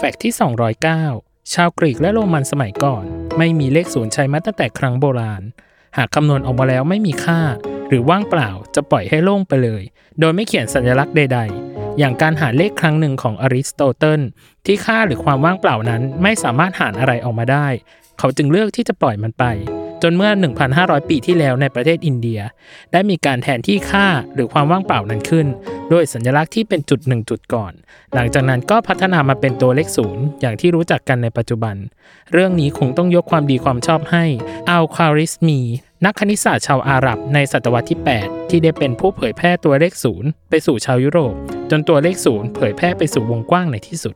Fact ที่ 209 ชาวกรีกและโรมันสมัยก่อน ไม่มีเลขศูนย์ใช้มาตั้งแต่ครั้งโบราณ หากคำนวณออกมาแล้วไม่มีค่า หรือว่างเปล่าจะปล่อยให้โล่งไปเลย โดยไม่เขียนสัญลักษณ์ใด ๆ อย่างการหารเลขครั้งหนึ่งของอริสโตเติลที่ค่าหรือความว่างเปล่านั้นไม่สามารถหารอะไรออกมาได้ เขาจึงเลือกที่จะปล่อยมันไป จนเมื่อ 1,500 ปีที่แล้วในประเทศอินเดีย ได้มีการแทนที่ค่าหรือความว่างเปล่านั้นขึ้น ด้วยสัญลักษณ์ที่เป็นจุดหนึ่งจุดก่อน หลังจากนั้นก็พัฒนามาเป็นตัวเลขศูนย์อย่างที่รู้จักกันในปัจจุบัน เรื่องนี้คงต้องยกความดีความชอบให้อัลคาริสมี นักคณิตศาสตร์ชาวอาหรับ ในศตวรรษที่ 8 ที่ได้เป็นผู้เผยแพร่ตัวเลขศูนย์ไปสู่ชาวยุโรป จนตัวเลขศูนย์เผยแพร่ไปสู่วงกว้างในที่สุด